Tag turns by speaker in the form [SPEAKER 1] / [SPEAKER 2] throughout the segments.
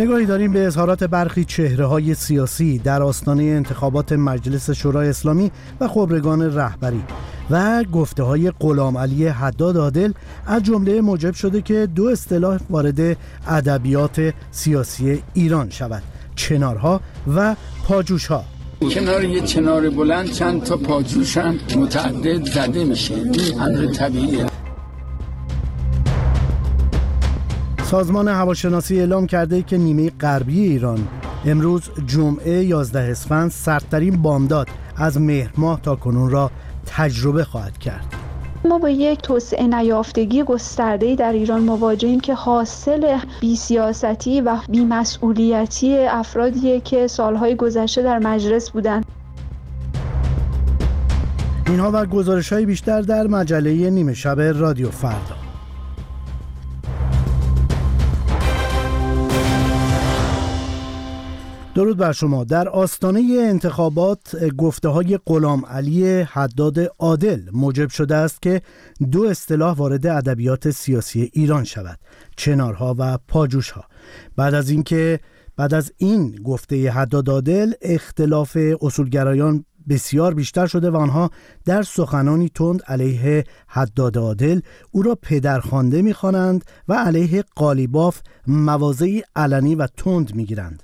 [SPEAKER 1] نگاهی داریم به اظهارات برخی چهره های سیاسی در آستانه انتخابات مجلس شورای اسلامی و خبرگان رهبری و گفته های غلام علی حداد عادل از جمله موجب شده که دو اصطلاح وارد ادبیات سیاسی ایران شود چنارها و پاجوشها.
[SPEAKER 2] کنار یه چنار بلند چند تا پاجوش هم متعدد زده میشه. این امر طبیعیه.
[SPEAKER 1] سازمان هواشناسی اعلام کرده که نیمه غربی ایران امروز جمعه 11 اسفند سردترین بامداد از مهر ماه تا کنون را تجربه خواهد کرد.
[SPEAKER 3] ما با یک توسعه نیافتگی گسترده در ایران مواجهیم که حاصل بیسیاستی و بیمسئولیتی افرادیه که سالهای گذشته در مجلس بودند.
[SPEAKER 1] اینها و گزارش های بیشتر در مجله نیمه شب رادیو فردا. درود بر شما. در آستانه انتخابات گفته های قلام علی حداد عادل موجب شده است که دو اصطلاح وارد ادبیات سیاسی ایران شود چنارها و پاجوشها. بعد از اینکه بعد از این گفته حداد عادل اختلاف اصولگرایان بسیار بیشتر شده و آنها در سخنانی تند علیه حداد عادل. او را پدرخوانده می‌خوانند و علیه قالیباف مواضعی علنی و تند می‌گیرند.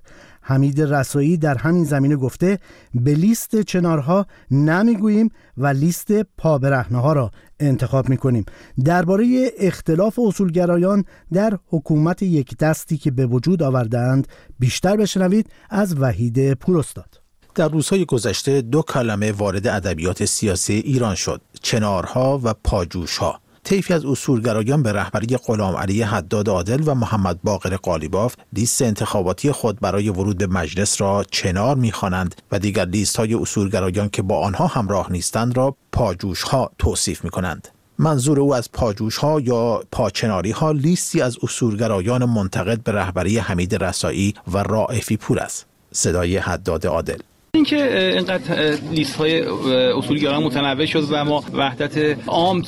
[SPEAKER 1] حمید رسایی در همین زمینه گفته به لیست چنارها نمی‌گوییم و لیست پابرهنه ها را انتخاب می‌کنیم. درباره اختلاف اصولگرایان در حکومت یک دستی که به وجود آوردند بیشتر بشنوید از وحید پوراستاد
[SPEAKER 4] در روزهای گذشته دو کلمه وارد ادبیات سیاسی ایران شد چنارها و پاجوشها. طیفی از اصولگرایان به رهبری غلام علی حداد عادل و محمد باقر قالیباف لیست انتخاباتی خود برای ورود به مجلس را چنار می‌خوانند و دیگر لیست های اصولگرایان که با آنها همراه نیستند را پاجوش ها توصیف می کنند. منظور او از پاجوش ها یا پاچناری ها لیستی از اصولگرایان منتقد به رهبری حمید رسایی و رائفی پور است. صدای حداد عادل
[SPEAKER 5] اینکه اینقدر لیست های اصولگرایان متنوع شد و ما وحدت عام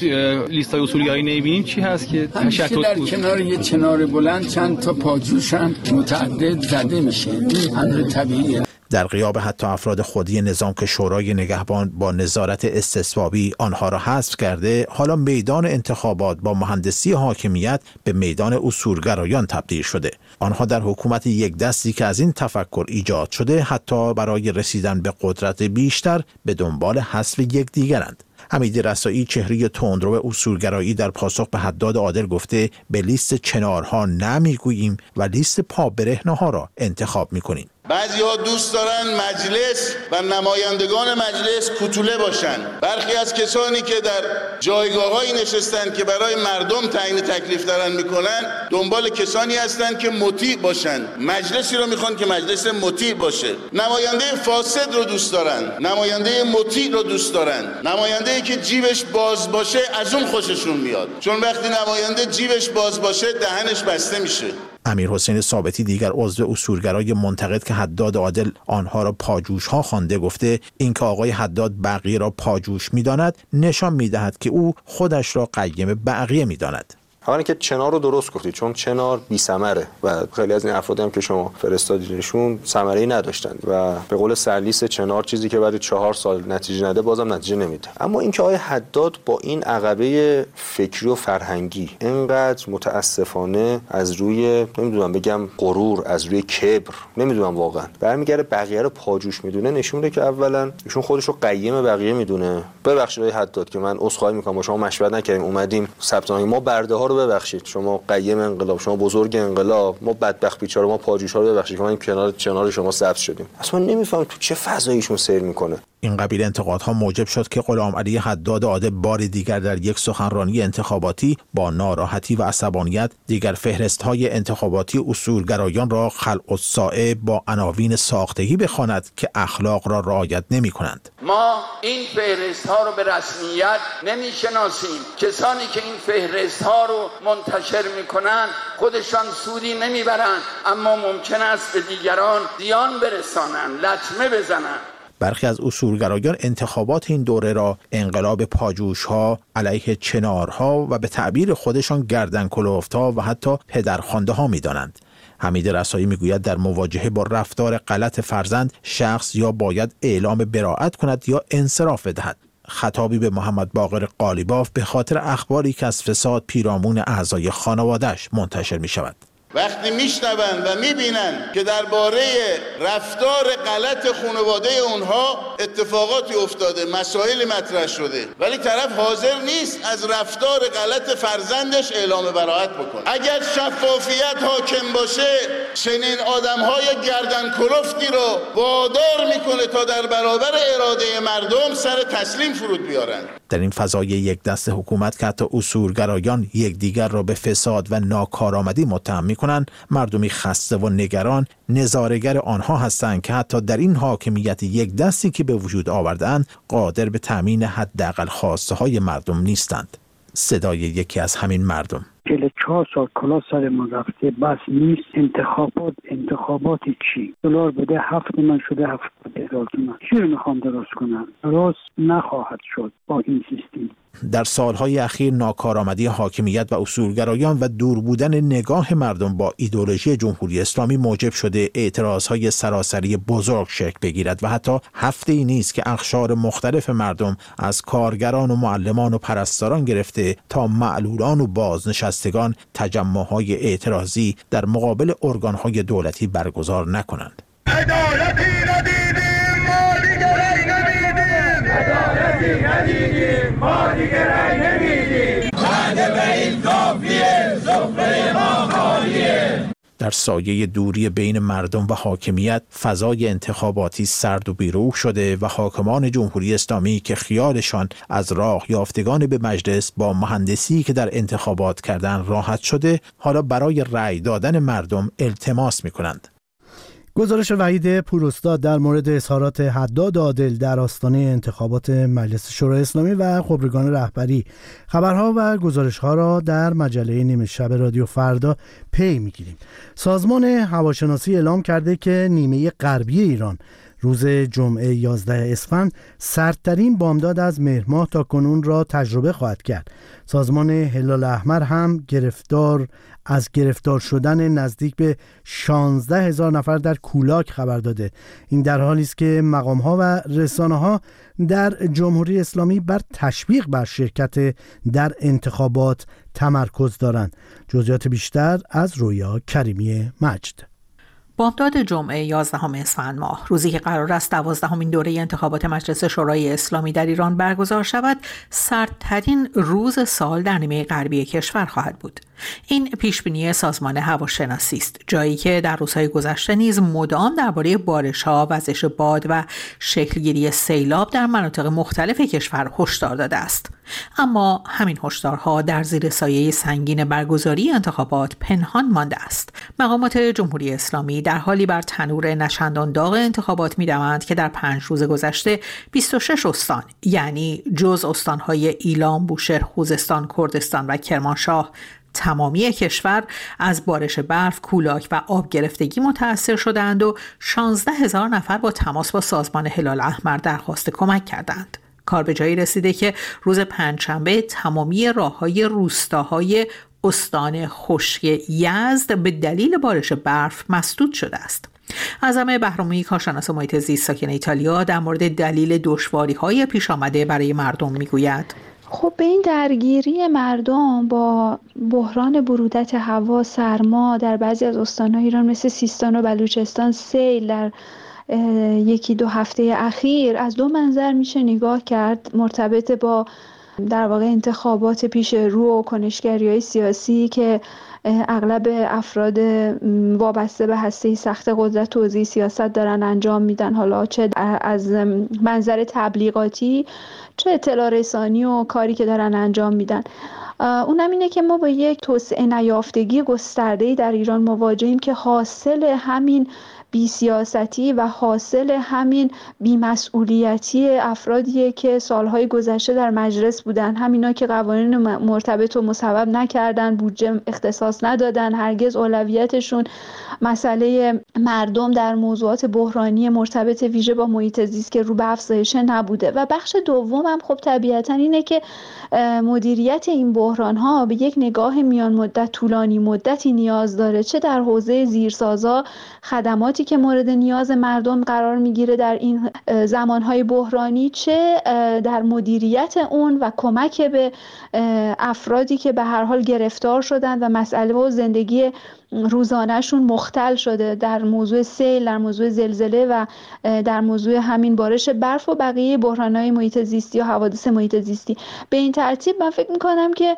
[SPEAKER 5] لیست های اصولگرایی نمی‌بینیم چی هست که
[SPEAKER 2] تشتت در کنار یه چنار بلند چند تا پاجوش هم متعدد زده میشه. این امر طبیعیه.
[SPEAKER 4] در غیاب حتی افراد خودی نظام که شورای نگهبان با نظارت استثبابی آنها را حذف کرده حالا میدان انتخابات با مهندسی حاکمیت به میدان اصولگرایان تبدیل شده. آنها در حکومت یک دستی که از این تفکر ایجاد شده حتی برای رسیدن به قدرت بیشتر به دنبال حذف یکدیگرند. حمید رسایی چهره تندرو اصولگرایی در پاسخ به حداد عادل گفته به لیست چنارها نمی‌گوییم و لیست پابرهنه ها را انتخاب می‌کنیم.
[SPEAKER 6] بعضی ها دوست دارن مجلس و نمایندگان مجلس کتوله باشن. برخی از کسانی که در جایگاه هایی نشستن که برای مردم تعیین تکلیف دارن می‌کنن دنبال کسانی هستند که مطیع باشن. مجلسی رو می‌خوان که مجلس مطیع باشه. نماینده فاسد رو دوست دارن. نماینده مطیع رو دوست دارن. نماینده که جیبش باز باشه از اون خوششون میاد. چون وقتی نماینده جیبش باز باشه دهنش بسته میشه.
[SPEAKER 4] امیر حسین ثابتی دیگر عضو اصولگرای منتقد که حداد عادل آنها را پاجوش ها خوانده گفته اینکه آقای حداد بقیه را پاجوش می‌داند نشان می‌دهد که او خودش را قیم بقیه می‌داند.
[SPEAKER 7] اولا که چنار رو درست گفتید چون چنار بی سمره و خیلی از این افرادی هم که شما فرستادیدشون ثمره ای نداشتن و به قول سرلیس چنار چیزی که بعد چهار سال نتیجه نده بازم نتیجه نمیده. اما اینکه آقای حداد با این عقبه فکری و فرهنگی اینقدر متاسفانه از روی نمی‌دونم بگم غرور از روی کبر نمی‌دونم واقعا برمیگره بقیه رو پاجوش می‌دونه نشون میده که اولا ایشون خودش رو قیم بقیه می‌دونه. ببخشید آقای حداد که من عذرخواهی می‌کنم با شما مشورت نکردیم اومدیم ثبت ما برده ها رو ببخشید. شما قیم انقلاب شما بزرگ انقلاب ما بدبخت بیچاره ما پاجوش ها رو ببخشید. ما این کنار کنار شما سبز شدیم. اصلا نمیفهم تو چه فضاییشون سیر می‌کنه.
[SPEAKER 4] این قبیل انتقادها موجب شد که غلام علی حداد عاده بار دیگر در یک سخنرانی انتخاباتی با ناراحتی و عصبانیت دیگر فهرست های انتخاباتی اصولگرایان را خلق الساعه با عناوین ساختگی بخواند که اخلاق را رعایت نمی کنند
[SPEAKER 2] ما این فهرست ها رو به رسمیت نمی شناسیم کسانی که این فهرست ها رو منتشر می کنند خودشان سودی نمی برند اما ممکن است به دیگران زیان برسانند لطمه بزنند
[SPEAKER 4] برخی از اصولگرایان انتخابات این دوره را انقلاب پاجوش ها علیه چنارها و به تعبیر خودشان گردن کلوفتا و حتی پدرخوانده ها می دانند. حمید رسایی می‌گوید در مواجهه با رفتار غلط فرزند شخص یا باید اعلام براعت کند یا انصراف بدهد خطابی به محمد باقر قالیباف به خاطر اخباری که از فساد پیرامون اعضای خانوادهش منتشر می شود.
[SPEAKER 6] وقتی میشنوند و می‌بینند که درباره رفتار غلط خانواده اونها اتفاقاتی افتاده مسائل مطرح شده. ولی طرف حاضر نیست از رفتار غلط فرزندش اعلام براعت بکنه. اگر شفافیت حاکم باشه چنین آدمهای گردن کلفتی رو وادار می‌کنه تا در برابر اراده مردم سر تسلیم فرود بیارن.
[SPEAKER 4] در این فضای یک دست حکومت که حتی اصولگرایان یکدیگر را به فساد و ناکارآمدی متهم می‌کنند مردمی خسته و نگران نظارگر آنها هستند که حتی در این حاکمیت یک دستی که به وجود آوردن قادر به تامین حداقل خواسته های مردم نیستند. صدای یکی از همین مردم.
[SPEAKER 8] چهار سال کلا سر ما رفته بس نیست. انتخابات انتخابات چی؟ دلار بده هفت من شده هفت هزار تومن چی رو می‌خوام درست کنم؟ درست نخواهد شد با این سیستم.
[SPEAKER 4] در سالهای اخیر ناکارآمدی حاکمیت و اصولگرایان و دور بودن نگاه مردم با ایدولوژی جمهوری اسلامی موجب شده اعتراضهای سراسری بزرگ شکل بگیرد و حتی هفته ای نیست که اخشار مختلف مردم از کارگران و معلمان و پرستاران گرفته تا معلولان و بازنشستگان تجمعهای اعتراضی در مقابل ارگانهای دولتی برگزار نکنند. ما دیگه رای نمیدیم به این کافیه ما خالیه در سایه دوری بین مردم و حاکمیت فضای انتخاباتی سرد و بیروح شده و حاکمان جمهوری اسلامی که خیالشان از راه یافتگان به مجلس با مهندسی که در انتخابات کردن راحت شده حالا برای رأی دادن مردم التماس می کنند.
[SPEAKER 1] گزارش وحید پوراستاد در مورد اظهارات حداد عادل در آستانه انتخابات مجلس شورای اسلامی و خبرگان رهبری. خبرها و گزارشها را در مجله نیمه شب رادیو فردا پی می‌گیریم. سازمان هواشناسی اعلام کرده که نیمه غربی ایران روز جمعه 11 اسفند سردترین بامداد از مهرماه تا کنون را تجربه خواهد کرد. سازمان هلال احمر هم گرفتار از گرفتار شدن نزدیک به 16 هزار نفر در کولاک خبر داده. این در حالی است که مقام ها و رسانه ها در جمهوری اسلامی بر تشویق بر شرکت در انتخابات تمرکز دارند. جزئیات بیشتر از رویا کریمی مجد.
[SPEAKER 9] بامداد جمعه 11 اسفند ماه. روزی که قرار است دوازدهمین دوره انتخابات مجلس شورای اسلامی در ایران برگزار شود سردترین روز سال در نیمه غربی کشور خواهد بود. این پیشبینی سازمان هواشناسی است جایی که در روزهای گذشته نیز مدام درباره بارشها وزش باد و شکلگیری سیلاب در مناطق مختلف کشور هشدار داده است. اما همین هشدارها در زیر سایه سنگین برگزاری انتخابات پنهان مانده است. مقامات جمهوری اسلامی در حالی بر تنور نشندان داغ انتخابات می‌دوند که در پنج روز گذشته 26 استان یعنی جز استانهای ایلام، بوشهر، خوزستان، کردستان و کرمانشاه تمامی کشور از بارش برف، کولاک و آب گرفتگی متاثر شدند و 16 هزار نفر با تماس با سازمان هلال احمر درخواست کمک کردند. کار به جایی رسیده که روز پنجشنبه تمامی راه های روستاهای استان خشک یزد به دلیل بارش برف مسدود شده است. اعظم بهرامی کارشناس محیط زیست ساکن ایتالیا در مورد دلیل دشواری های پیش آمده برای مردم می‌گوید
[SPEAKER 3] خب به این درگیری مردم با بحران برودت هوا سرما در بعضی از استانهای ایران مثل سیستان و بلوچستان سیل در یکی دو هفته اخیر از دو منظر میشه نگاه کرد مرتبط با در واقع انتخابات پیش رو و کنشگری های سیاسی که اغلب افراد وابسته به هسته سخت قدرت توضیح سیاست دارن انجام میدن. حالا چه از منظر تبلیغاتی چه اطلاع رسانی و کاری که دارن انجام میدن. اونم اینه که ما با یک توسعه نیافتگی گسترده در ایران مواجهیم که حاصل همین بیسیاستی و حاصل همین بیمسئولیتی افرادیه که سالهای گذشته در مجلس بودن. همینا که قوانین مرتبط و مسبب نکردن بودجه اختصاص ندادن هرگز اولویتشون مسئله مردم در موضوعات بحرانی مرتبط ویژه با محیط زیست که رو به افزایشه نبوده. و بخش دوم هم خب طبیعتا اینه که مدیریت این بحران ها به یک نگاه میان مدت طولانی مدتی نیاز داره. چه در حوزه زیرسازا خدماتی که مورد نیاز مردم قرار می‌گیره در این زمانهای بحرانی چه در مدیریت اون و کمک به افرادی که به هر حال گرفتار شدن و مسئله و زندگی روزانهشون مختل شده در موضوع سیل در موضوع زلزله و در موضوع همین بارش برف و بقیه بحرانهای محیط زیستی و حوادث محیط زیستی. به این ترتیب من فکر می‌کنم که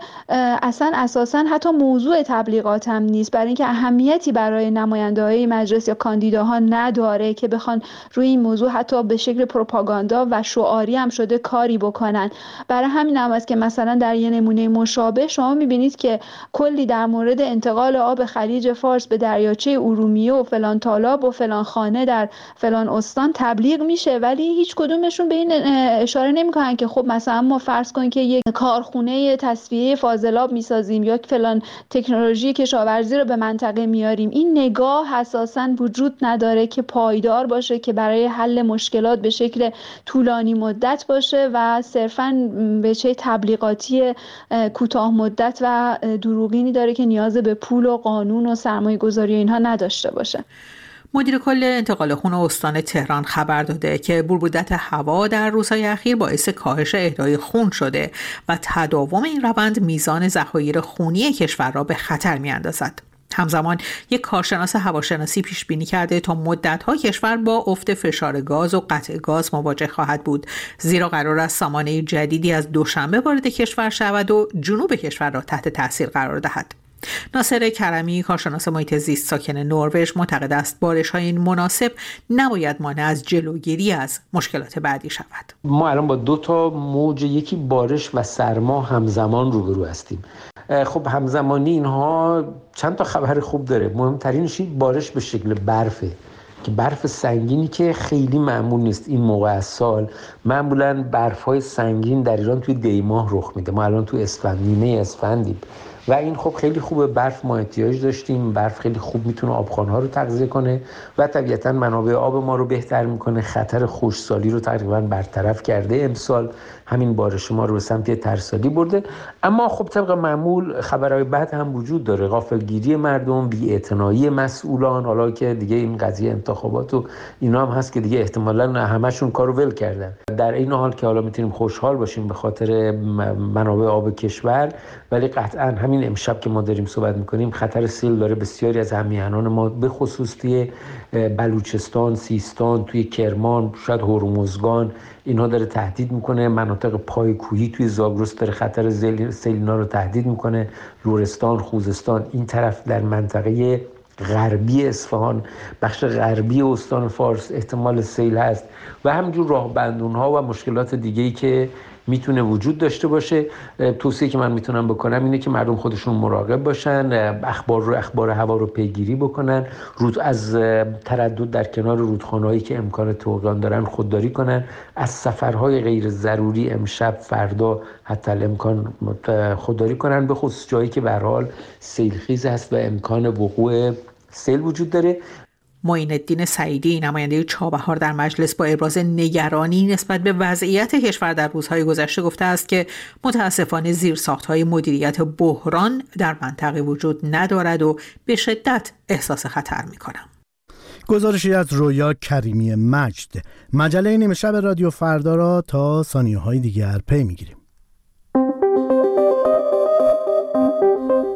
[SPEAKER 3] اصلا اساسا حتی موضوع تبلیغات هم نیست. برای اینکه اهمیتی برای نماینده های مجلس یا کاندیداها نداره که بخوان روی این موضوع حتی به شکل پروپاگاندا و شعاری هم شده کاری بکنن. برای همین هم است که مثلا در یه نمونه مشابه شما می‌بینید که کلی در مورد انتقال آب خلیج فارس به دریاچه ارومیه و فلان تالاب و فلان خانه در فلان استان تبلیغ میشه ولی هیچ کدومشون به این اشاره نمی‌کنن که خب مثلا ما فرض کنیم که یک کارخونه تصفیه فاضلاب می‌سازیم یا فلان تکنولوژی کشاورزی رو به منطقه میاریم. این نگاه اساسا وجود نداره که پایدار باشه که برای حل مشکلات به شکل طولانی مدت باشه و صرفا به چه تبلیغاتی کوتاه مدت و دروغینی داره که نیاز به پول و قانون و سرمایه گذاری اینها نداشته باشه.
[SPEAKER 9] مدیر کل انتقال خون استان تهران خبر داده که بربودت هوا در روزهای اخیر باعث کاهش اهدای خون شده و تداوم این روند میزان ذخایر خونی کشور را به خطر میاندازد. همزمان یک کارشناس هواشناسی پیش بینی کرده تا مدتها کشور با افت فشار گاز و قطع گاز مواجه خواهد بود. زیرا قرار است سامانه جدیدی از دوشنبه وارد کشور شود و جنوب کشور را تحت تاثیر قرار دهد. ناصر کرمی کارشناس محیط زیست ساکن نروژ معتقد است بارش های این مناسب نباید مانع از جلوگیری از مشکلات بعدی شود.
[SPEAKER 10] ما الان با دو تا موج یکی بارش و سرما همزمان روبرو هستیم. خب همزمانی اینها چند تا خبر خوب داره. مهمترینش بارش به شکل برفه که برف سنگینی که خیلی معمول نیست. این موقع از سال معمولا برف های سنگین در ایران توی دیماه رخ میده. ما الان تو اسفند نیمه اسفندیم. و این خب خیلی خوبه برف ما احتیاج داشتیم برف خیلی خوب می‌تونه آبخانه ها رو تغذیه کنه و طبیعتا منابع آب ما رو بهتر می‌کنه خطر خوشسالی رو تقریبا برطرف کرده امسال. همین بارش ما رو به سمت ترسالی برده. اما خب طبق معمول خبرهای بعد هم وجود داره. غافلگیری مردم بی مسئولان حالا که دیگه این قضیه انتخابات و اینا هم هست که دیگه احتمالا همشون کارو ول کردن. در این حال که حالا می‌تونیم خوشحال باشیم به خاطر منابع آب کشور ولی قطعا همین امشب که ما داریم صحبت می‌کنیم خطر سیل داره بسیاری از همیهنان ما به خصوص بلوچستان سیستان توی کرمان شاید هرمزگان اینها داره تهدید می‌کنه. مناطق پای کوهی توی زاگرس داره خطر سیلینا رو تهدید می‌کنه. لورستان خوزستان این طرف در منطقه غربی اصفهان. بخش غربی استان فارس احتمال سیل هست. و همینجور راه بندون ها و مشکلات دیگه ای که می‌تونه وجود داشته باشه. توصیه که من می‌تونم بکنم اینه که مردم خودشون مراقب باشن اخبار رو اخبار هوا رو پیگیری بکنن رود از تردد در کنار رودخانهایی که امکان توقیان دارن خودداری کنن. از سفرهای غیر ضروری امشب فردا حتی امکان خودداری کنن. به خصوص جایی که به حال سیلخیز هست و امکان وقوع سیل وجود داره.
[SPEAKER 9] معین الدین سعیدی نماینده چابهار در مجلس با ابراز نگرانی نسبت به وضعیت کشور در روزهای گذشته گفته است که متاسفانه های مدیریت بحران در منطقه وجود ندارد و به شدت احساس خطر می کنم.
[SPEAKER 1] گزارشی از رویا کریمی مجد مجله نیمه شب رادیو فردا را تا ثانیه های دیگر پی می‌گیریم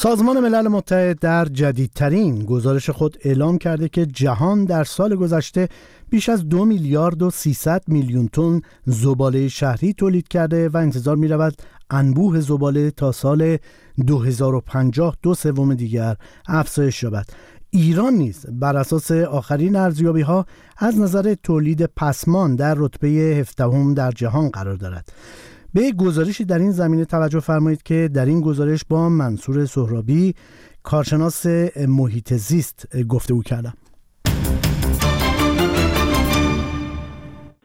[SPEAKER 1] سازمان ملل متحد در جدیدترین گزارش خود اعلام کرده که جهان در سال گذشته بیش از دو میلیارد و 300 میلیون تن زباله شهری تولید کرده و انتظار می رود انبوه زباله تا سال 2050 دو سوم دیگر افزایش یابد. ایران نیز بر اساس آخرین ارزیابی ها از نظر تولید پسمان در رتبه هفدهم در جهان قرار دارد. به گزارشی در این زمینه توجه فرمایید که در این گزارش با منصور سهرابی کارشناس محیط زیست گفته کردم.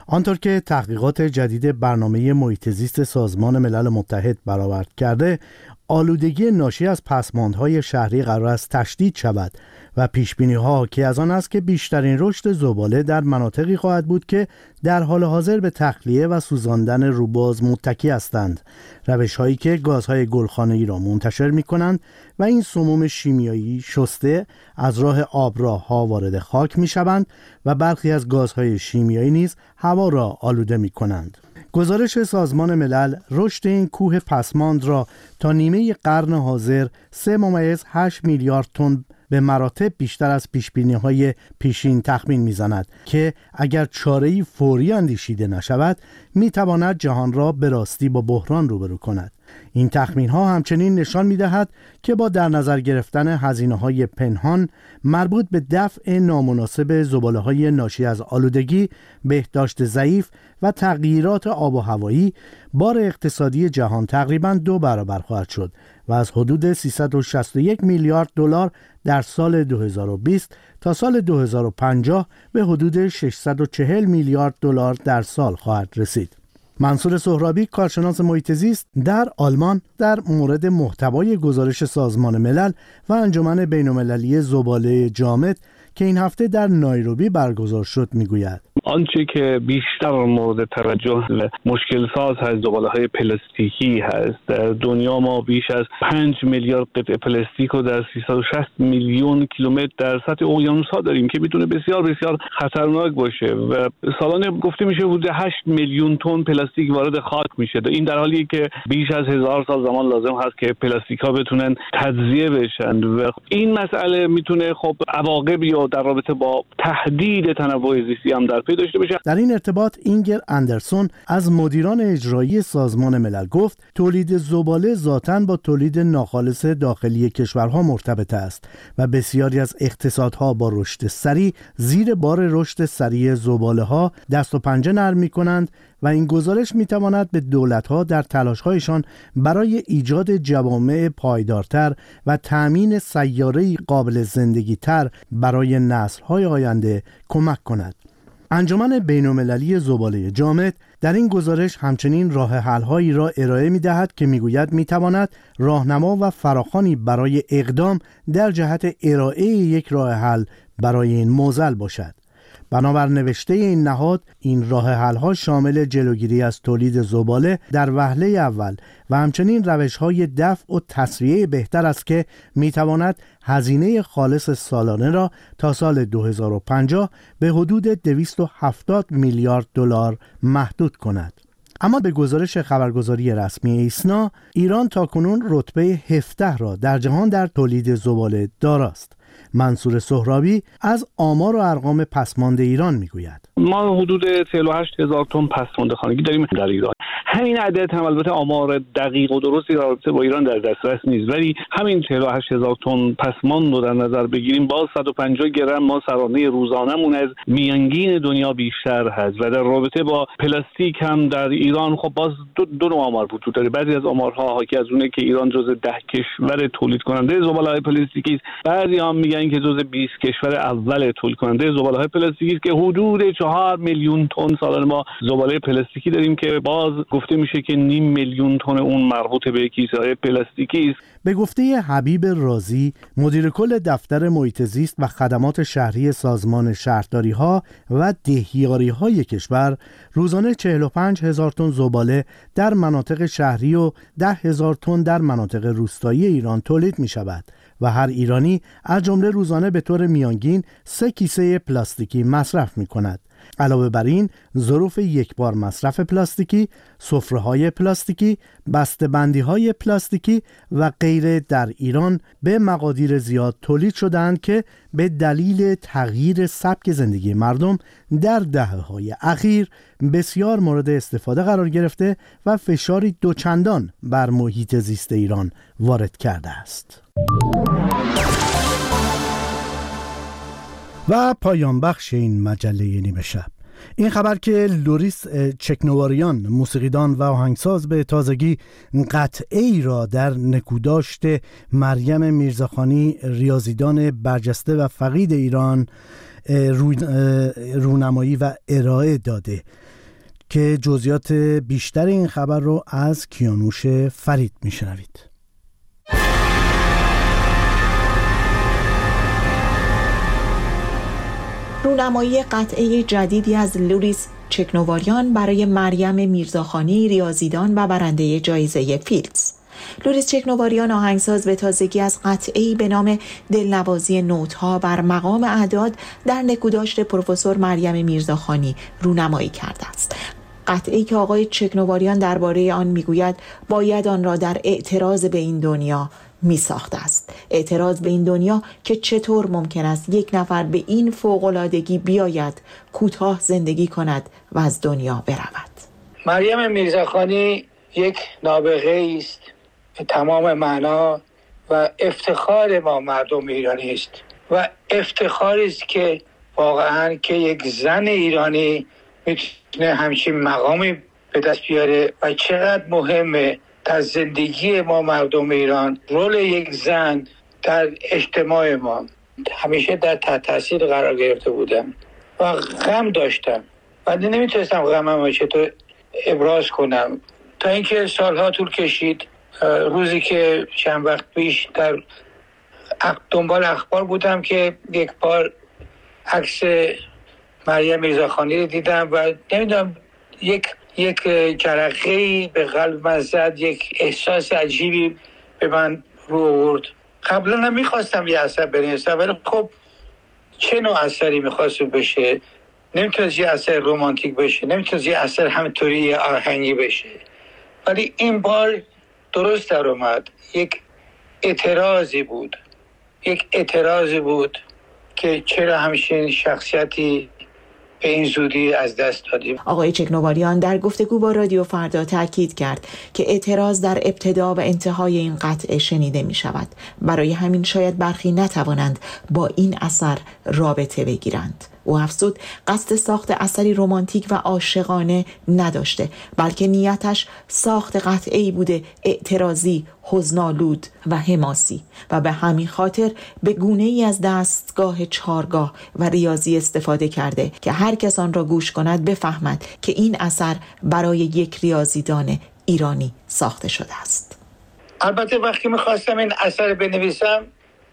[SPEAKER 1] آنطور که تحقیقات جدید برنامه محیط زیست سازمان ملل متحد برآورد کرده آلودگی ناشی از پسماندهای شهری قرار است تشدید شود و پیش بینی ها که از آن است که بیشترین رشد زباله در مناطقی خواهد بود که در حال حاضر به تخلیه و سوزاندن روباز متکی هستند. روش هایی که گازهای گلخانه ای را منتشر می کنند و این سموم شیمیایی شسته از راه آبراه ها وارد خاک می شوند و برخی از گازهای شیمیایی نیز هوا را آلوده می کنند گزارش سازمان ملل رشد این کوه پسماند را تا نیمه قرن حاضر 3 ممیز 8 میلیارد تن به مراتب بیشتر از پیش های پیشین تخمین می‌زند که اگر چاره فوری اندیشیده نشود می‌تواند جهان را به راستی با بحران روبرو کند. این تخمین ها همچنین نشان می دهد که با در نظر گرفتن هزینه های پنهان مربوط به دفع نامناسب زباله های ناشی از آلودگی، بهداشت ضعیف و تغییرات آب و هوایی بار اقتصادی جهان تقریبا دو برابر خواهد شد و از حدود 361 میلیارد دلار در سال 2020 تا سال 2050 به حدود 640 میلیارد دلار در سال خواهد رسید. منصور سهرابی کارشناس محیط زیست در آلمان در مورد محتوای گزارش سازمان ملل و انجمن بین‌المللی زباله جامد که این هفته در نایروبی برگزار شد می‌گوید.
[SPEAKER 11] آنچه که بیشتر مورد توجه مشکل ساز هست زباله های پلاستیکی هست. در دنیا ما بیش از 5 میلیارد قطعه پلاستیک رو در 360 میلیون کیلومتر در سطح اقیانوس ها داریم که می‌تونه بسیار بسیار خطرناک باشه و سالانه گفته میشه حدود 8 میلیون تن پلاستیک وارد خاک میشه. این در حالی که بیش از هزار سال زمان لازم هست که پلاستیک ها بتونن تجزیه بشن و این مسئله می‌تونه خب عواقبی در رابطه با تهدید تنوع زیستی هم در پی داشته باشه
[SPEAKER 1] در این ارتباط اینگر اندرسون از مدیران اجرایی سازمان ملل گفت تولید زباله ذاتا با تولید ناخالص داخلی کشورها مرتبط است و بسیاری از اقتصادها با رشد سریع زیر بار رشد سریع زباله ها دست و پنجه نرم می کنند و این گزارش می تواند به دولت ها در تلاش هایشان برای ایجاد جوامع پایدارتر و تأمین سیاره قابل زندگی تر برای نسل های آینده کمک کند. انجمن بین‌المللی زباله جامد در این گزارش همچنین راه حل‌هایی را ارائه می دهد که می‌گوید می تواند راهنما و فراخانی برای اقدام در جهت ارائه یک راه حل برای این موزل باشد. بنابر نوشته این نهاد این راه ها شامل جلوگیری از تولید زباله در وهله اول و همچنین روش های دفع و تصویه بهتر است که می تواند هزینه خالص سالانه را تا سال 2050 به حدود 270 میلیارد دلار محدود کند. اما به گزارش خبرگزاری رسمی ایسنا ایران تاکنون رتبه 17 را در جهان در تولید زباله داراست منصور سهرابی از آمار و ارقام پسمانده ایران می‌گوید.
[SPEAKER 11] ما حدود 48 هزار تن پسمانده خانگی داریم در ایران. همین عدد هم البته آمار دقیق و درستی رابطه با ایران در دسترس نیست. ولی همین 48 هزار تن پسماند رو در نظر بگیریم باز 150 گرم ما سرانه روزانهمون از میانگین دنیا بیشتر هست و در رابطه با پلاستیک هم در ایران خب باز دو, دو نوع آمار وجود داره. بعضی از آمارها حاکی از اونه که ایران جز ده کشور تولید کننده زباله پلاستیکی است. بعضی هم میگن که جز 20 کشور اول تولید کننده زباله های پلاستیکی است که حدود 4 میلیون تن سالانه ما زباله پلاستیکی داریم که باز گفته میشه که نیم میلیون تن اون مربوط به کیسه های پلاستیکی است.
[SPEAKER 1] به گفته حبیب رازی مدیر کل دفتر محیط زیست و خدمات شهری سازمان شهرداری ها و دهیاری های کشور روزانه 45 هزار تن زباله در مناطق شهری و 10 هزار تن در مناطق روستایی ایران تولید می شود و هر ایرانی از جمله روزانه به طور میانگین سه کیسه پلاستیکی مصرف می کند. علاوه بر این ظروف یک بار مصرف پلاستیکی، سفره پلاستیکی، بندی های پلاستیکی و غیره در ایران به مقادیر زیاد تولید شدند که به دلیل تغییر سبک زندگی مردم در دهه های اخیر بسیار مورد استفاده قرار گرفته و فشاری دوچندان بر محیط زیست ایران وارد کرده است. و پایان بخش این مجله نیمه شب. این خبر که لوریس چکنواریان موسیقیدان و آهنگساز به تازگی قطعه ای را در نکوداشت مریم میرزاخانی ریاضیدان برجسته و فقید ایران رونمایی و ارائه داده که جزیات بیشتر این خبر رو از کیانوش فرید میشنوید.
[SPEAKER 12] رونمایی قطعه جدیدی از لوریس چکنواریان برای مریم میرزاخانی ریاضیدان و برنده جایزه فیلدز. لوریس چکنواریان آهنگساز به تازگی از قطعی به نام دلنوازی نوتها بر مقام اعداد در نکوداشت پروفسور مریم میرزاخانی رونمایی کرده است. قطعی که آقای چکنواریان درباره آن می‌گوید باید آن را در اعتراض به این دنیا می ساخته است. اعتراض به این دنیا که چطور ممکن است یک نفر به این فوقلادگی بیاید کوتاه زندگی کند و از دنیا برود.
[SPEAKER 13] مریم میرزاخانی یک نابغه است. به تمام معنا و افتخار ما مردم ایرانی است و افتخاری است که واقعا که یک زن ایرانی می‌تونه همچین مقامی به دست بیاره و چقدر مهمه در زندگی ما مردم ایران رول یک زن در اجتماع ما. همیشه در تحت تاثیر قرار گرفته بودم و غم داشتم. و نمی‌تونستم غمم چطور ابراز کنم. تا اینکه سالها طول کشید روزی که چند وقت پیش در دنبال اخبار بودم که یک بار عکس مریم میرزاخانی رو دیدم و نمی‌دونم یک یک جرقه به قلب من زد یک احساس عجیبی به من رو آورد. قبلا نمی‌خواستم یه اثر بنویسم ولی خب چه نوع اثری می‌خواست بشه؟ نمی‌تونست یه اثر رومانتیک بشه نمی‌تونست یه اثر همطوری آهنگی بشه. ولی این بار درست در اومد. یک اعتراضی بود. یک اعتراضی بود که چرا همچین شخصیتی به این زودی از دست دادیم.
[SPEAKER 12] آقای چکنواریان در گفتگو با رادیو فردا تاکید کرد که اعتراض در ابتدا و انتهای این قطعه شنیده می شود برای همین شاید برخی نتوانند با این اثر رابطه بگیرند. او افزود قصد ساخت اثری رمانتیک و عاشقانه نداشته بلکه نیتش ساخت قطعه ای بوده اعتراضی حزنالود و حماسی. و به همین خاطر به گونه ای از دستگاه چارگاه و ریاضی استفاده کرده که هر کس آن را گوش کند بفهمد که این اثر برای یک ریاضیدان ایرانی ساخته شده است.
[SPEAKER 13] البته وقتی می‌خواستم این اثر بنویسم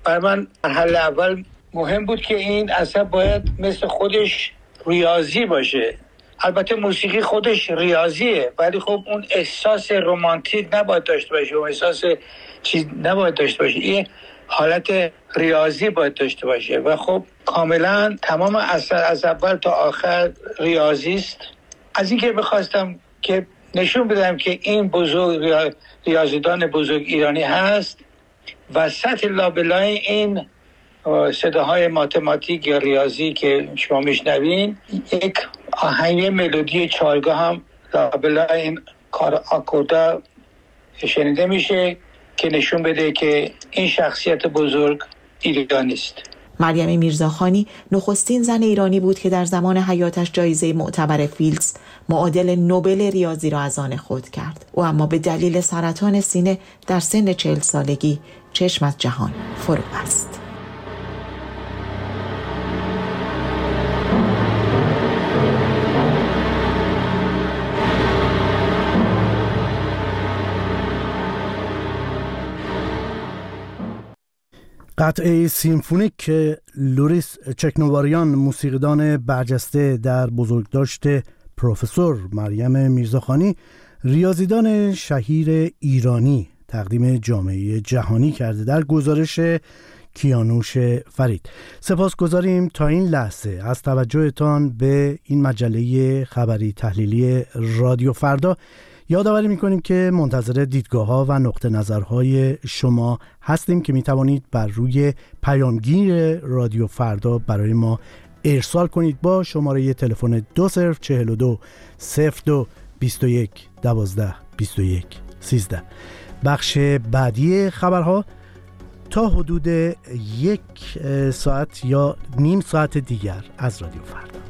[SPEAKER 13] بر من مرحله اول مهم بود که این اثر باید مثل خودش ریاضی باشه. البته موسیقی خودش ریاضیه ولی خب اون احساس رومانتیک نباید داشته باشه اون احساس چیز نباید داشته باشه. این حالت ریاضی باید داشته باشه. و خب کاملا تمام اثر از اول تا آخر ریاضی است. از اینکه بخواستم که نشون بدم که این بزرگ ریاضیدان بزرگ ایرانی هست و سطح لابلای این صداهای ماتماتیک یا ریاضی که شما میشنوین یک آهنگ ملودی چارگاه هم لابلا این کار آکوردا شنیده میشه که نشون بده که این شخصیت بزرگ ایرانی است.
[SPEAKER 12] مریم میرزاخانی نخستین زن ایرانی بود که در زمان حیاتش جایزه معتبر فیلدز معادل نوبل ریاضی را از آن خود کرد. او اما به دلیل سرطان سینه در سن چهل سالگی چشم از جهان فرو بست.
[SPEAKER 1] قطعه سیمفونیک لوریس چکنواریان موسیقیدان برجسته در بزرگداشت پروفسور مریم میرزاخانی ریاضیدان شهیر ایرانی تقدیم جامعه جهانی کرده در گزارش کیانوش فرید. سپاس گذاریم تا این لحظه. از توجهتان به این مجله خبری تحلیلی رادیو فردا یادآوری می‌کنیم که منتظر دیدگاه ها و نقطه نظرهای شما هستیم که می توانید بر روی پیامگیر رادیو فردا برای ما ارسال کنید با شماره تلفن دو صرف چهل و دو صفر دو بیست و یک دوازده بیست و یک سیزده. بخش بعدی خبرها تا حدود یک ساعت یا نیم ساعت دیگر از رادیو فردا.